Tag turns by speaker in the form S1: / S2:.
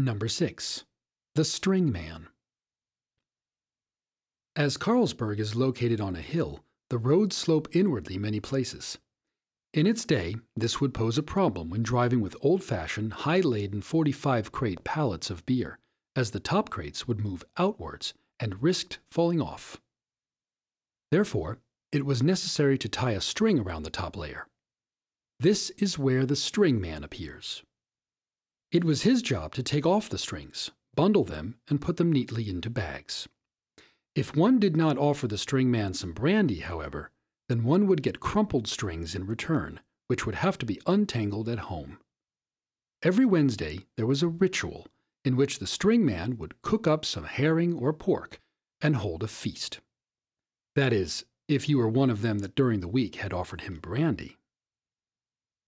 S1: Number 6. The String Man. As Carlsberg is located on a hill, the roads slope inwardly many places. In its day, this would pose a problem when driving with old fashioned, high laden 45 crate pallets of beer, as the top crates would move outwards and risked falling off. Therefore, it was necessary to tie a string around the top layer. This is where the string man appears. It was his job to take off the strings, bundle them, and put them neatly into bags. If one did not offer the string man some brandy, however, then one would get crumpled strings in return, which would have to be untangled at home. Every Wednesday there was a ritual in which the string man would cook up some herring or pork and hold a feast. That is, if you were one of them that during the week had offered him brandy.